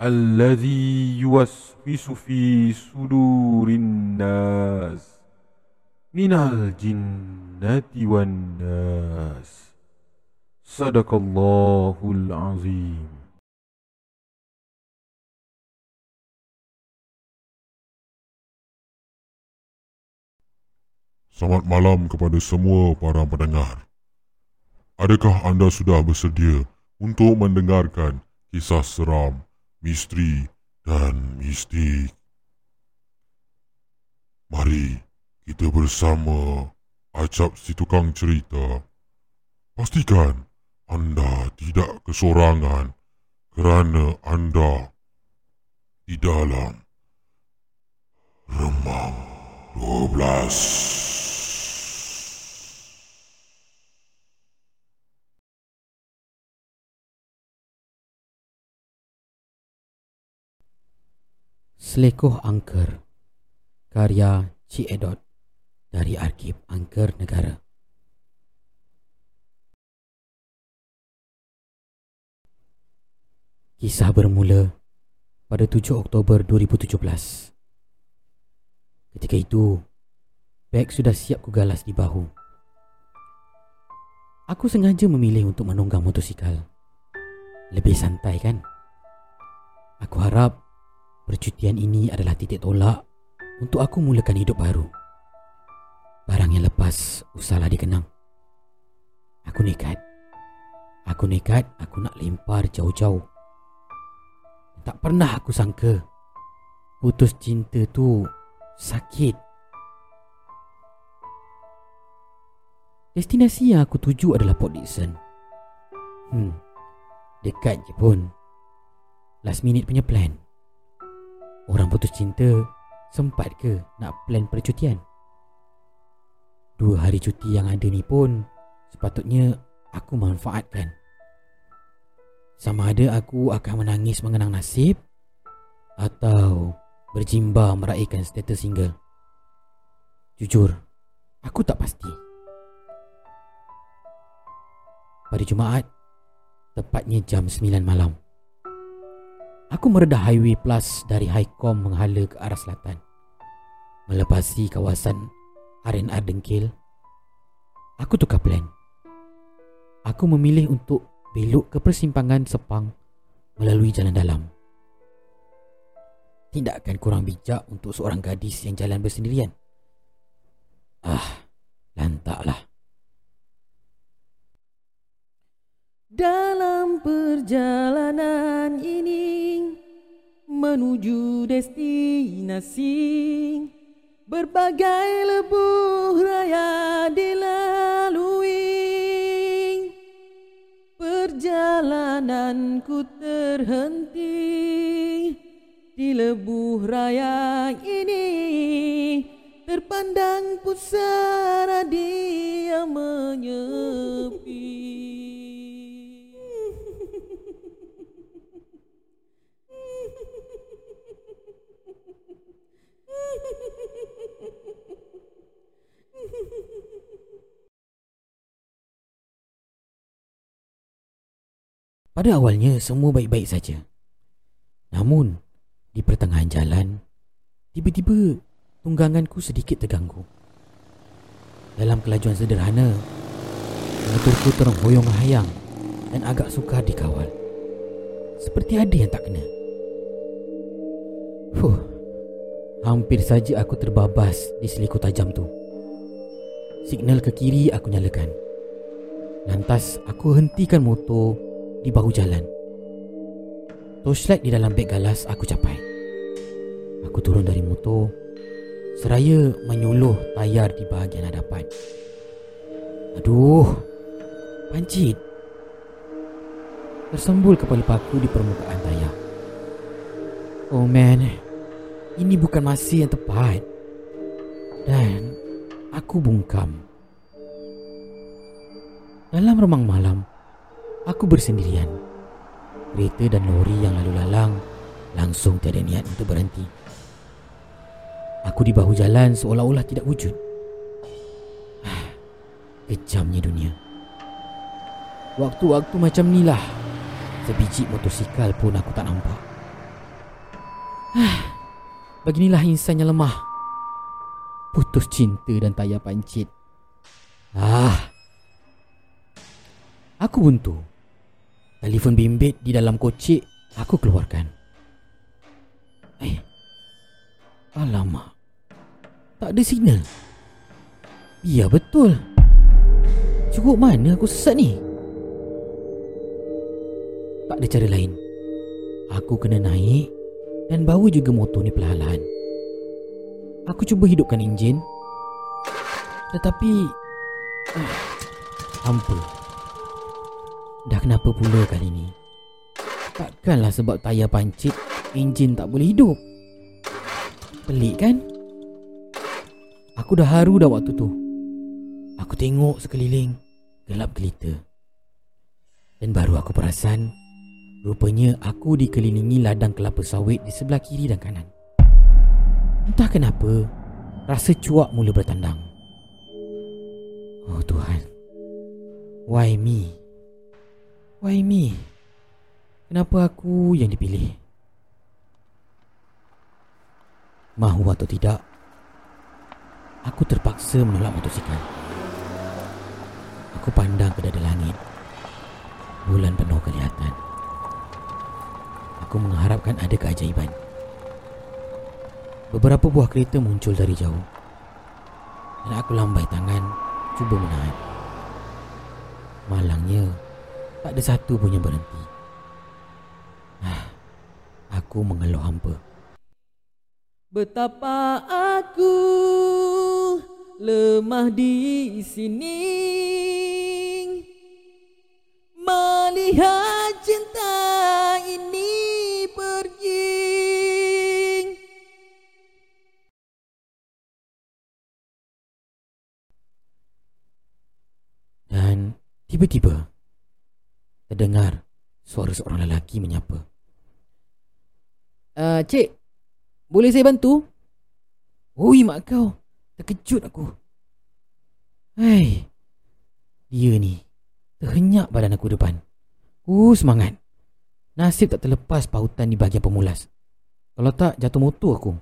الذي يوسوس في صدور الناس من الجنة والناس صدق الله العظيم Selamat malam kepada semua para pendengar. Adakah anda sudah bersedia untuk mendengarkan kisah seram, Misteri dan mistik? Mari kita bersama Acap si tukang cerita. Pastikan anda tidak kesorangan kerana anda di dalam Remang 12. Selekoh Angker Karya Cik Edot Dari Arkib Angker Negara. Kisah bermula pada 7 Oktober 2017 Ketika itu Beg sudah siap kugalas di bahu. Aku sengaja memilih untuk menunggang motosikal. Lebih santai kan? Aku harap Percutian ini adalah titik tolak untuk aku mulakan hidup baru. Barang yang lepas usahlah dikenang. Aku nekat. Aku nekat aku nak lempar jauh-jauh. Tak pernah aku sangka putus cinta tu sakit. Destinasi yang aku tuju adalah Port Dickson. Hmm, dekat je pun. Last minute punya plan. Putus cinta Sempat ke nak plan percutian? Dua hari cuti yang ada ni pun Sepatutnya aku manfaatkan. Sama ada aku akan menangis mengenang nasib Atau berjimba meraihkan status single. Jujur, aku tak pasti. Pada Jumaat Tepatnya jam 9 malam Aku meredah highway plus dari Highcom menghala ke arah selatan. Melepasi kawasan RNR Dengkil. Aku tukar plan. Aku memilih untuk belok ke persimpangan Sepang melalui jalan dalam. Tidak akan kurang bijak untuk seorang gadis yang jalan bersendirian. Ah, lantaklah. Dalam perjalanan ini menuju destinasi berbagai lebuh raya dilalui. Perjalananku terhenti di lebuh raya ini. Terpandang pusara dia menyepi Pada awalnya semua baik-baik saja. Namun di pertengahan jalan tiba-tiba tungganganku sedikit terganggu. Dalam kelajuan sederhana, motorku terhoyong hayang dan agak sukar dikawal. Seperti ada yang tak kena. Fuh, hampir saja aku terbabas di seliku tajam tu. Signal ke kiri aku nyalakan. Lantas aku hentikan motor di bahu jalan. Torchlight di dalam beg galas aku capai. Aku turun dari motor seraya menyuluh tayar di bahagian hadapan. Aduh, pancit. Tersembul kepala paku di permukaan tayar. Oh man, ini bukan masa yang tepat. Dan aku bungkam. Dalam remang malam, aku bersendirian. Kereta dan lori yang lalu lalang langsung tiada niat untuk berhenti. Aku di bahu jalan seolah-olah tidak wujud. Kejamnya dunia. Waktu-waktu macam ni lah Sebiji motosikal pun aku tak nampak Beginilah insan yang lemah Putus cinta dan tayar pancit Ah, Aku buntu Telefon bimbit di dalam kocik Aku keluarkan Eh Alamak Tak ada signal Ya betul Cukup mana aku sesat ni tak ada cara lain. Aku kena naik dan bawa juga motor ni perlahan Aku cuba hidupkan enjin. Tetapi... Uh, hampa. Dah kenapa pula kali ni? Takkanlah sebab tayar pancit, enjin tak boleh hidup. Pelik kan? Aku dah haru dah waktu tu. Aku tengok sekeliling, gelap gelita. Dan baru aku perasan Rupanya aku dikelilingi ladang kelapa sawit di sebelah kiri dan kanan. Entah kenapa, rasa cuak mula bertandang. Oh Tuhan, why me? Why me? Kenapa aku yang dipilih? Mahu atau tidak, aku terpaksa menolak motosikal. Aku pandang ke dada langit. Bulan penuh kelihatan aku mengharapkan ada keajaiban. Beberapa buah kereta muncul dari jauh. Dan aku lambai tangan, cuba menahan. Malangnya, tak ada satu pun yang berhenti. Ah, aku mengeluh hampa. Betapa aku lemah di sini Melihat cinta ini Tiba-tiba terdengar suara seorang lelaki menyapa. Uh, cik, boleh saya bantu? Oi, mak kau. Terkejut aku. Hei, dia ni terhenyak badan aku depan. Uh, semangat. Nasib tak terlepas pautan di bahagian pemulas. Kalau tak, jatuh motor aku.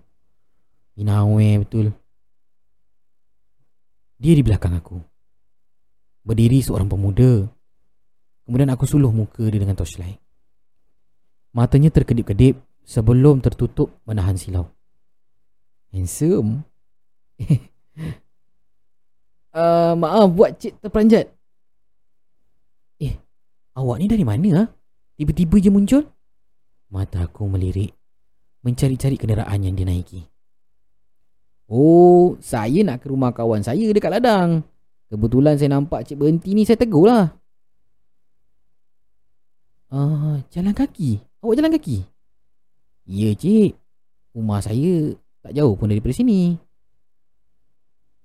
Inawe betul. Dia di belakang aku. Berdiri seorang pemuda Kemudian aku suluh muka dia dengan torchlight Matanya terkedip-kedip Sebelum tertutup menahan silau. Handsome. Uh, Maaf buat cik terperanjat. Eh Awak ni dari mana ha? Tiba-tiba je muncul. Mata aku melirik Mencari-cari kenderaan yang dia naiki. Oh Saya nak ke rumah kawan saya dekat ladang. Kebetulan saya nampak cik berhenti ni saya tegur lah. Uh, jalan kaki? Awak jalan kaki? Ya cik. Rumah saya tak jauh pun daripada sini.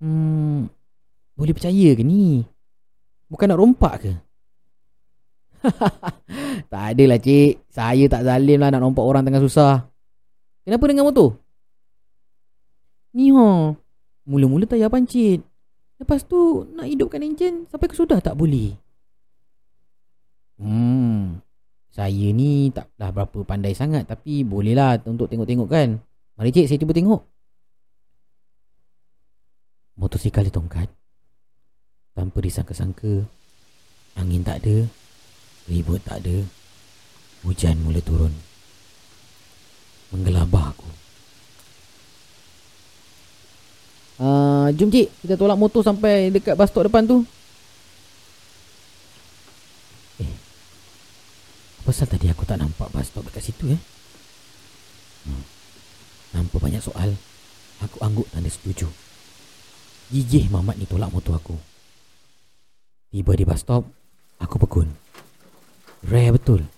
Hmm, boleh percaya ke ni? Bukan nak rompak ke? tak adalah cik. Saya tak zalim lah nak rompak orang tengah susah. Kenapa dengan motor? Ni ho. Mula-mula tayar pancit. Lepas tu nak hidupkan enjin sampai ke sudah tak boleh. Hmm. Saya ni taklah berapa pandai sangat tapi bolehlah untuk tengok-tengok kan. Mari cik saya cuba tengok. Motosikal ditongkat. Tanpa disangka-sangka. Angin tak ada. Ribut tak ada. Hujan mula turun. Menggelabah aku. Uh, jom cik, kita tolak motor sampai dekat bus stop depan tu. Eh, apa pasal tadi aku tak nampak bus stop dekat situ eh? Hmm. Nampak banyak soal. Aku angguk tanda setuju. Gigih Mamat ni tolak motor aku. Tiba di bus stop, aku pekun. Rare betul.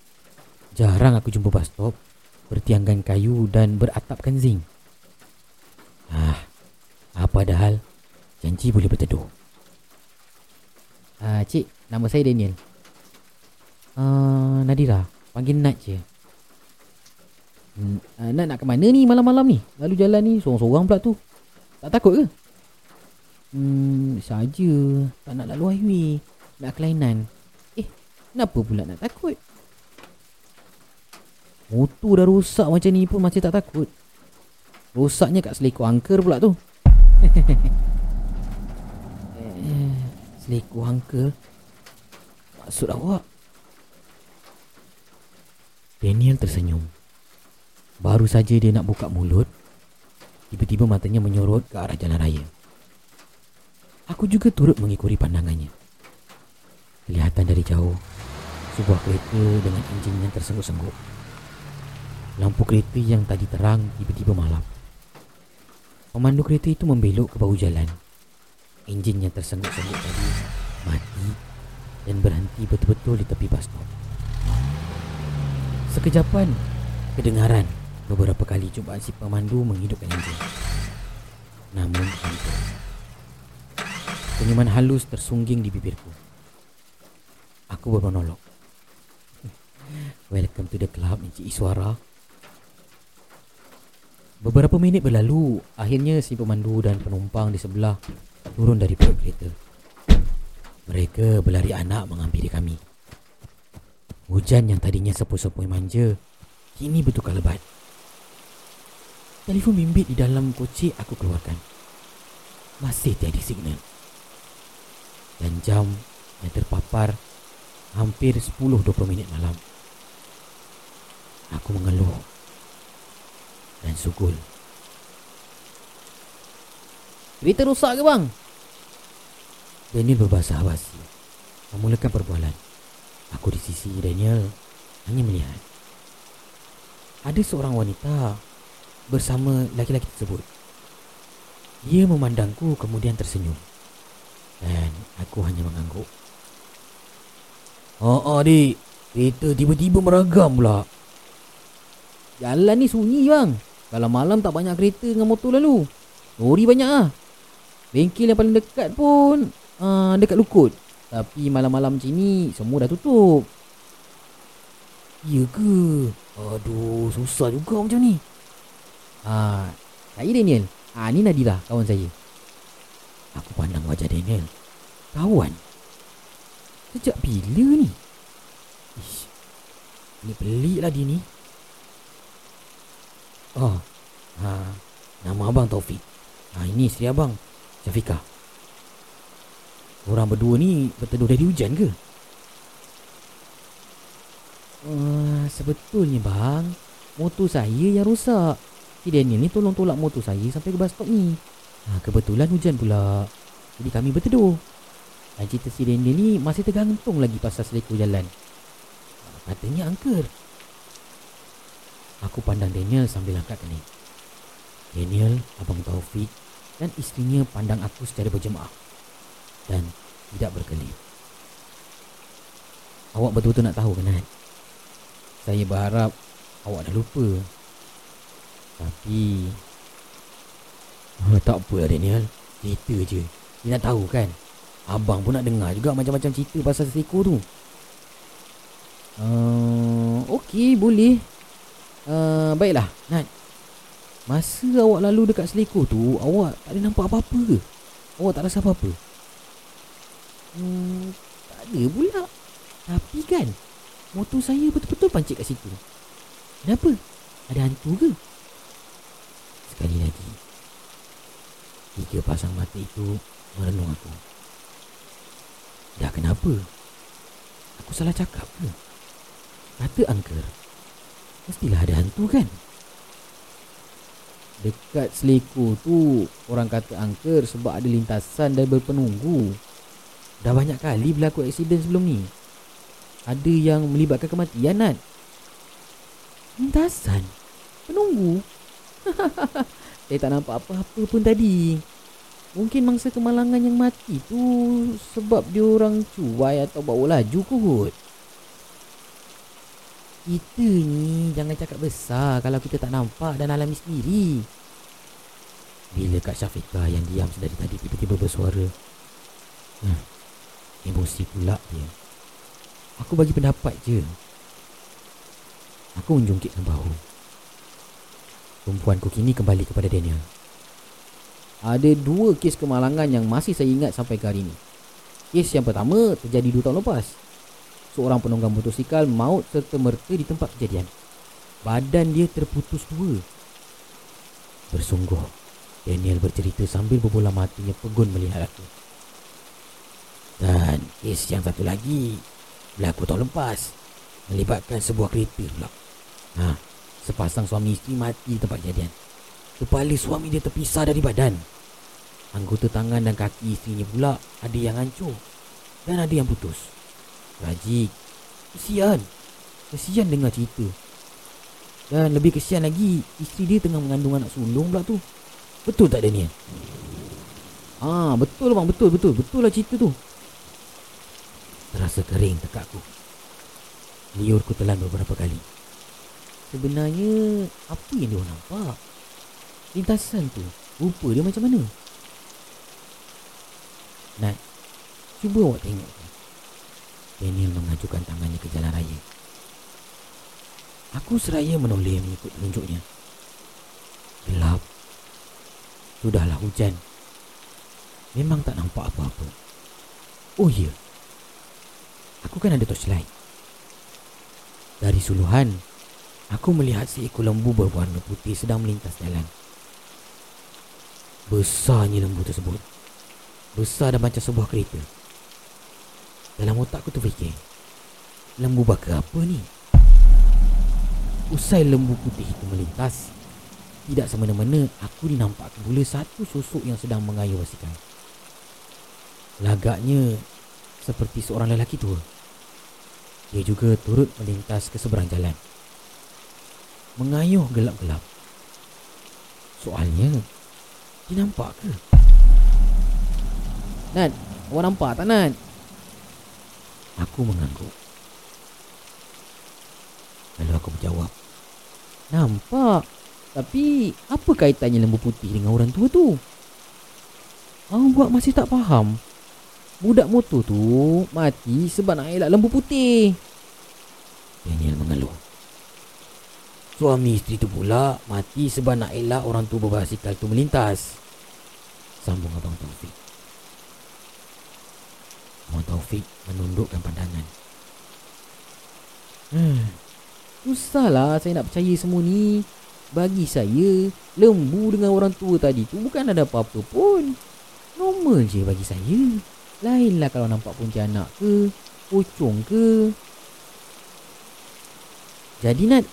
Jarang aku jumpa bus stop bertiangkan kayu dan beratapkan zinc. padahal janji boleh berteduh. Ah, cik, nama saya Daniel. Ah, Nadira, panggil Nat je. Hmm, uh, Nat nak ke mana ni malam-malam ni? Lalu jalan ni seorang-seorang pula tu. Tak takut ke? Hmm, saja. Tak nak lalu highway. Nak kelainan. Eh, kenapa pula nak takut? Motor dah rosak macam ni pun masih tak takut. Rosaknya kat selekor angker pula tu. eh, selekor angker? Maksud awak? Daniel tersenyum. Baru saja dia nak buka mulut, tiba-tiba matanya menyorot ke arah jalan raya. Aku juga turut mengikuti pandangannya. Kelihatan dari jauh, sebuah kereta dengan enjin yang tersengguk-sengguk. Lampu kereta yang tadi terang tiba-tiba malam. Pemandu kereta itu membelok ke bahu jalan. Enjin yang tersengguk-sengguk tadi mati dan berhenti betul-betul di tepi bus stop. Sekejapan, kedengaran beberapa kali cubaan si pemandu menghidupkan enjin. Namun hampir. Senyuman halus tersungging di bibirku. Aku bermonolog. Welcome to the club, Encik Iswara. Beberapa minit berlalu, akhirnya si pemandu dan penumpang di sebelah turun dari perut kereta. Mereka berlari anak menghampiri kami. Hujan yang tadinya sepoi-sepoi manja, kini bertukar lebat. Telefon bimbit di dalam kocik aku keluarkan. Masih tiada signal. Dan jam yang terpapar hampir 10-20 minit malam. Aku mengeluh dan sugul. Kereta rosak ke bang? Daniel berbahasa basi Memulakan perbualan Aku di sisi Daniel. Hanya melihat. Ada seorang wanita Bersama laki-laki tersebut. Dia memandangku kemudian tersenyum. Dan aku hanya mengangguk. Oh adik Kereta tiba-tiba meragam pula. Jalan ni sunyi bang. Kalau malam tak banyak kereta dengan motor lalu. Lori banyak ah. Bengkel yang paling dekat pun uh, dekat Lukut. Tapi malam-malam macam ni semua dah tutup. Ya ke? Aduh, susah juga macam ni. Ah, saya Daniel. Ah, ni Nadira, kawan saya. Aku pandang wajah Daniel. Kawan? Sejak bila ni? Ish, ni pelik lah dia ni. Oh, ha, nama abang Taufik. Ha, ini isteri abang, Syafiqah. Orang berdua ni berteduh dari hujan ke? Uh, sebetulnya bang Motor saya yang rosak. Si Daniel ni tolong tolak motor saya sampai ke bus stop ni. Ha, Kebetulan hujan pula. Jadi kami berteduh. Dan cerita si Daniel ni masih tergantung lagi pasal selekor jalan. Katanya angker. Aku pandang Daniel sambil angkat kena Daniel, Abang Taufik dan isterinya pandang aku secara berjemaah dan tidak berkelip. Awak betul-betul nak tahu kan? Saya berharap awak dah lupa. Tapi oh, tak apa lah Daniel. Cerita je. Dia nak tahu kan? Abang pun nak dengar juga macam-macam cerita pasal seko tu. Uh, Okey, boleh. Uh, baiklah, Nat. Masa awak lalu dekat seleko tu, awak tak ada nampak apa-apa ke? Awak tak rasa apa-apa? Hmm, tak ada pula. Tapi kan, motor saya betul-betul pancit kat situ. Kenapa? Ada hantu ke? Sekali lagi. Tiga pasang mata itu merenung aku. Dah kenapa? Aku salah cakap ke? Kata angker. Mestilah ada hantu kan? Dekat seliku tu Orang kata angker sebab ada lintasan dan berpenunggu Dah banyak kali berlaku aksiden sebelum ni. Ada yang melibatkan kematian, Nat. Lintasan? Penunggu? Saya tak nampak apa-apa pun tadi. Mungkin mangsa kemalangan yang mati tu sebab dia orang cuai atau bawa laju kot. Kita ni jangan cakap besar kalau kita tak nampak dan alami sendiri. Bila Kak Syafiqah yang diam sedari tadi tiba-tiba bersuara. Hmm, emosi pula dia. Aku bagi pendapat je. Aku menjungkitkan bahu. Perempuanku kini kembali kepada Daniel. Ada dua kes kemalangan yang masih saya ingat sampai ke hari ini. Kes yang pertama terjadi dua tahun lepas. Seorang penunggang motosikal maut serta merta di tempat kejadian. Badan dia terputus dua. Bersungguh, Daniel bercerita sambil berbola matinya pegun melihat aku. Dan kes yang satu lagi berlaku tahun lepas. Melibatkan sebuah kereta pula. Ha, sepasang suami isteri mati tempat kejadian. Kepala suami dia terpisah dari badan. Anggota tangan dan kaki isterinya pula ada yang hancur dan ada yang putus. Tragik. Kesian. Kesian dengar cerita. Dan lebih kesian lagi, isteri dia tengah mengandung anak sulung pula tu. Betul tak Daniel? Ah, betul bang, betul, betul. Betul lah cerita tu. Terasa kering tekakku. Liurku telan beberapa kali. Sebenarnya, apa yang dia nampak? Lintasan tu, rupa dia macam mana? Nat, cuba awak tengok. Daniel mengajukan tangannya ke jalan raya. Aku seraya menoleh mengikut penunjuknya. Gelap. Sudahlah hujan. Memang tak nampak apa-apa. Oh ya. Aku kan ada torchlight. Dari suluhan, aku melihat seekor lembu berwarna putih sedang melintas jalan. Besarnya lembu tersebut. Besar dan macam sebuah kereta. Dalam otakku terfikir, lembu bakar apa ni? Usai lembu putih itu melintas, tidak semena-mena aku dinampakkan pula satu sosok yang sedang mengayuh basikal. Lagaknya seperti seorang lelaki tua. Dia juga turut melintas ke seberang jalan. Mengayuh gelap-gelap. Soalnya, dia nampak ke? Nat, awak nampak tak Nat? Aku mengangguk. Lalu aku menjawab. Nampak. Tapi, apa kaitannya lembu putih dengan orang tua tu? Awak buat masih tak faham. Budak motor tu mati sebab nak elak lembu putih. Daniel mengeluh. Suami isteri tu pula mati sebab nak elak orang tua berbasikal tu melintas. Sambung Abang Taufik. Abang Taufik menundukkan pandangan. Hmm, susahlah saya nak percaya semua ni. Bagi saya, lembu dengan orang tua tadi tu bukan ada apa-apa pun. Normal je bagi saya. Lainlah kalau nampak pontianak ke Pocong ke. Jadi Nat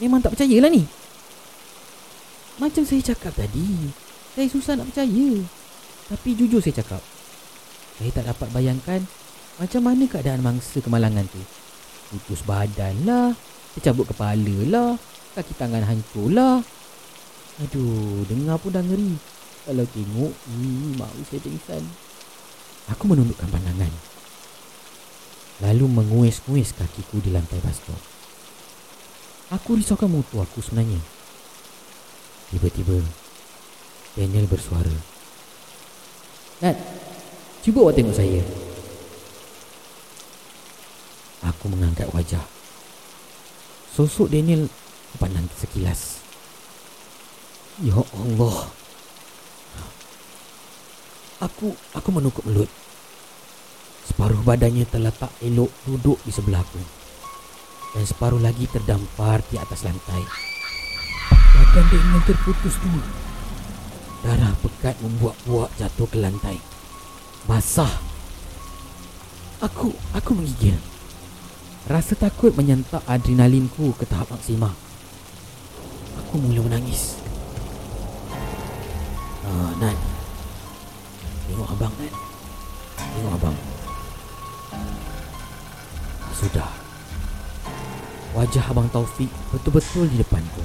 Memang tak percayalah ni. Macam saya cakap tadi Saya susah nak percaya. Tapi jujur saya cakap Saya tak dapat bayangkan Macam mana keadaan mangsa kemalangan tu. Putus badan lah Tercabut kepala lah Kaki tangan hancur lah. Aduh Dengar pun dah ngeri. Kalau tengok Ih, Mahu saya pingsan Aku menundukkan pandangan. Lalu menguis-nguis kakiku di lantai baskor Aku risaukan mutu aku sebenarnya. Tiba-tiba Daniel bersuara. Nat Cuba awak tengok saya. Aku mengangkat wajah Sosok Daniel Pandang sekilas. Ya Allah Aku aku menukuk melut. Separuh badannya terletak elok duduk di sebelahku. Dan separuh lagi terdampar di atas lantai. Badan ingin terputus dulu. Darah pekat membuat buak jatuh ke lantai. Basah. Aku aku menggigil. Rasa takut menyentak adrenalinku ke tahap maksima. Aku mula menangis. Ah, Nan, Tengok abang kan Tengok abang. Sudah. Wajah abang Taufik betul-betul di depanku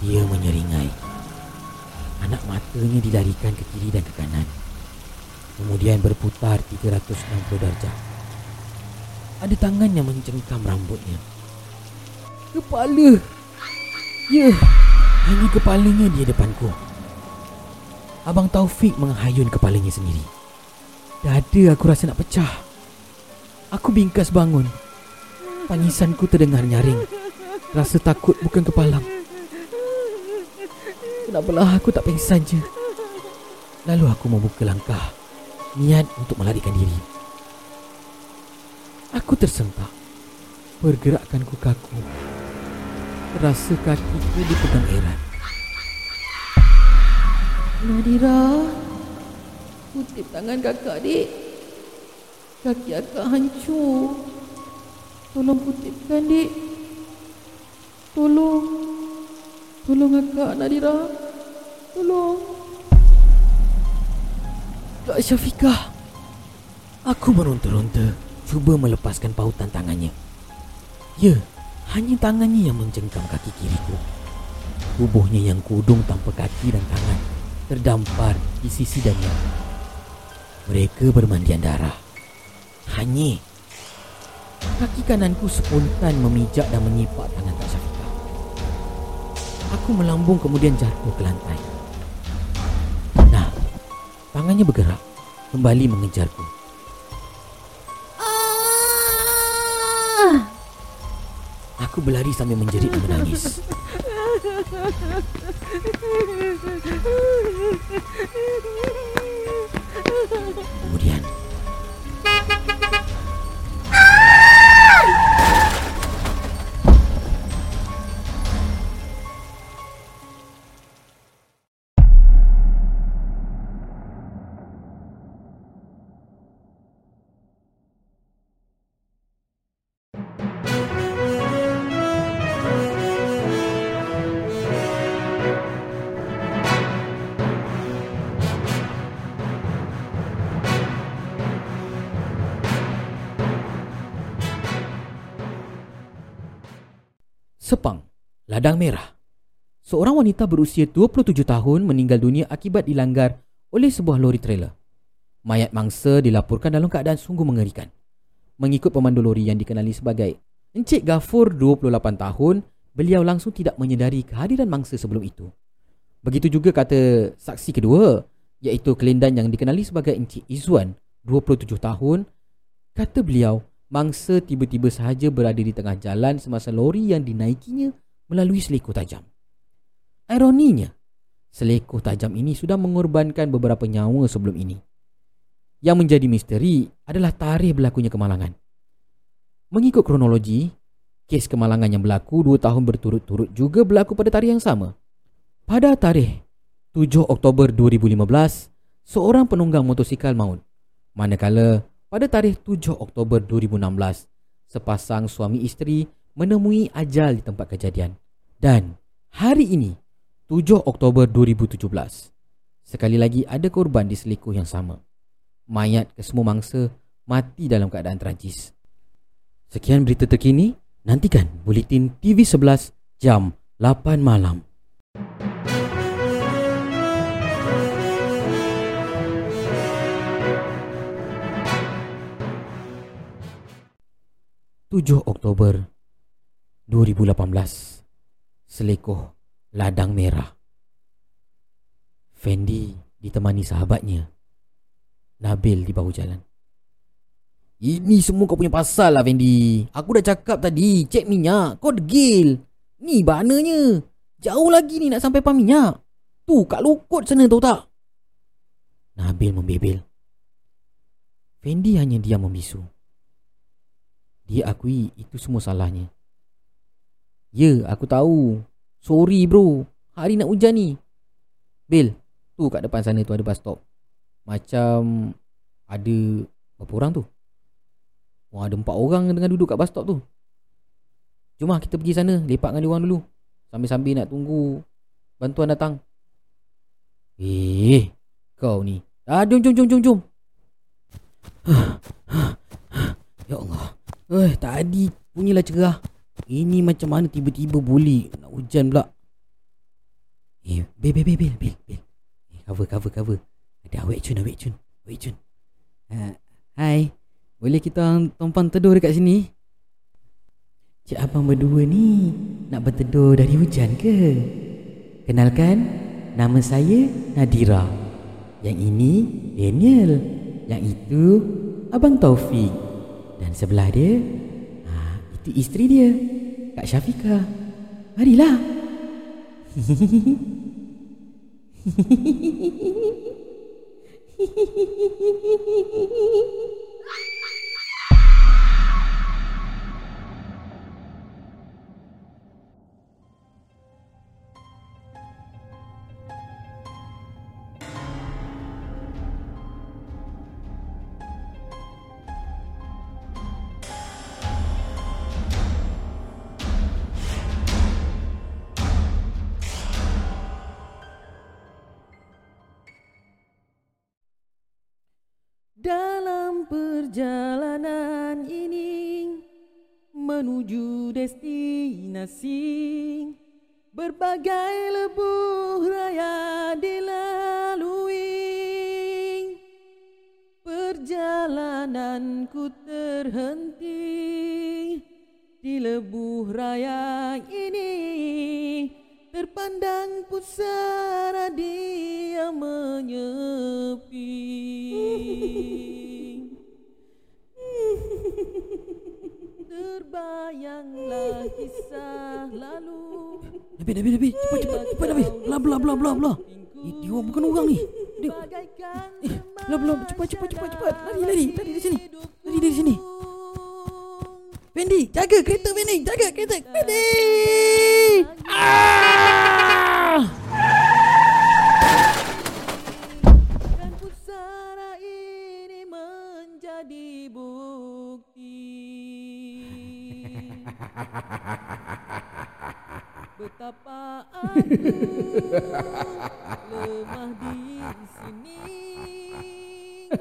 Dia menyeringai. Anak matanya dilarikan ke kiri dan ke kanan. Kemudian berputar 360 darjah. Ada tangan yang mencengkam rambutnya. Kepala! Ya Hanya kepalanya dia depanku Abang Taufik menghayun kepalanya sendiri. Dada aku rasa nak pecah. Aku bingkas bangun. Tangisanku terdengar nyaring. Rasa takut bukan kepalang. Kenapalah aku tak pengsan je. Lalu aku membuka langkah. Niat untuk melarikan diri. Aku tersentak. Pergerakanku kaku. Terasa kakiku dipegang erat. Nadira Kutip tangan kakak dik Kaki akak hancur. Tolong kutipkan dik Tolong. Tolong akak Nadira. Tolong. Kak Syafiqah. Aku meronta-ronta Cuba melepaskan pautan tangannya. Ya Hanya tangannya yang mencengkam kaki kiriku. Tubuhnya yang kudung tanpa kaki dan tangan terdampar di sisi Daniel. Mereka bermandian darah. Hanya kaki kananku spontan memijak dan menyipak tangan Kak Syafiqa. Aku melambung kemudian jatuh ke lantai. Nah, tangannya bergerak kembali mengejarku. Aku berlari sambil menjerit dan menangis. 五天 Sepang, Ladang Merah. Seorang wanita berusia 27 tahun meninggal dunia akibat dilanggar oleh sebuah lori trailer. Mayat mangsa dilaporkan dalam keadaan sungguh mengerikan. Mengikut pemandu lori yang dikenali sebagai Encik Gafur 28 tahun, beliau langsung tidak menyedari kehadiran mangsa sebelum itu. Begitu juga kata saksi kedua, iaitu kelindan yang dikenali sebagai Encik Izzuan 27 tahun, kata beliau mangsa tiba-tiba sahaja berada di tengah jalan semasa lori yang dinaikinya melalui selekoh tajam. Ironinya, selekoh tajam ini sudah mengorbankan beberapa nyawa sebelum ini. Yang menjadi misteri adalah tarikh berlakunya kemalangan. Mengikut kronologi, kes kemalangan yang berlaku dua tahun berturut-turut juga berlaku pada tarikh yang sama. Pada tarikh 7 Oktober 2015, seorang penunggang motosikal maut. Manakala pada tarikh 7 Oktober 2016, sepasang suami isteri menemui ajal di tempat kejadian. Dan hari ini, 7 Oktober 2017, sekali lagi ada korban di selikuh yang sama. Mayat kesemua mangsa mati dalam keadaan tragis. Sekian berita terkini, nantikan Buletin TV11 jam 8 malam. 7 Oktober 2018 Selekoh Ladang Merah. Fendi ditemani sahabatnya Nabil di bahu jalan. Ini semua kau punya pasal lah Fendi. Aku dah cakap tadi Cek minyak. Kau degil. Ni bananya. Jauh lagi ni nak sampai pam minyak. Tu kat lukut sana tahu tak? Nabil membebel. Fendi hanya diam membisu dia akui itu semua salahnya. Ya, aku tahu. Sorry bro. Hari nak hujan ni. Bil, tu kat depan sana tu ada bus stop. Macam ada berapa orang tu? Wah, ada empat orang dengan duduk kat bus stop tu. Jom lah kita pergi sana, lepak dengan dia orang dulu. Sambil-sambil nak tunggu bantuan datang. Eh, kau ni. Ah, jom, jom, jom, jom, jom. ya Allah. Eh, tadi punyalah cerah. Ini macam mana tiba-tiba boleh nak hujan pula. Eh, bil, bil, bil, bil, bil, bil. Eh, cover, cover, cover. Ada awet cun, awet cun, awet cun. Uh, hai, boleh kita tumpang teduh dekat sini? Cik abang berdua ni nak berteduh dari hujan ke? Kenalkan, nama saya Nadira. Yang ini Daniel. Yang itu Abang Taufik. Dan sebelah dia, ha, itu isteri dia, Kak Syafika. Marilah. Dalam perjalanan ini menuju destinasi berbagai lebuh raya dilalui. Perjalananku terhenti Nabi, Nabi. Cepat, cepat, cepat, Nabi. Belah, belah, belah, belah, belah. Eh, dia bukan orang ni. Dia, eh, belah, belah. Cepat, cepat, cepat, cepat. Lari, lari. Lari dari sini. Lari dari sini. Fendi, jaga kereta Fendi. Jaga kereta. Fendi!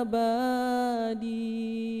abadi.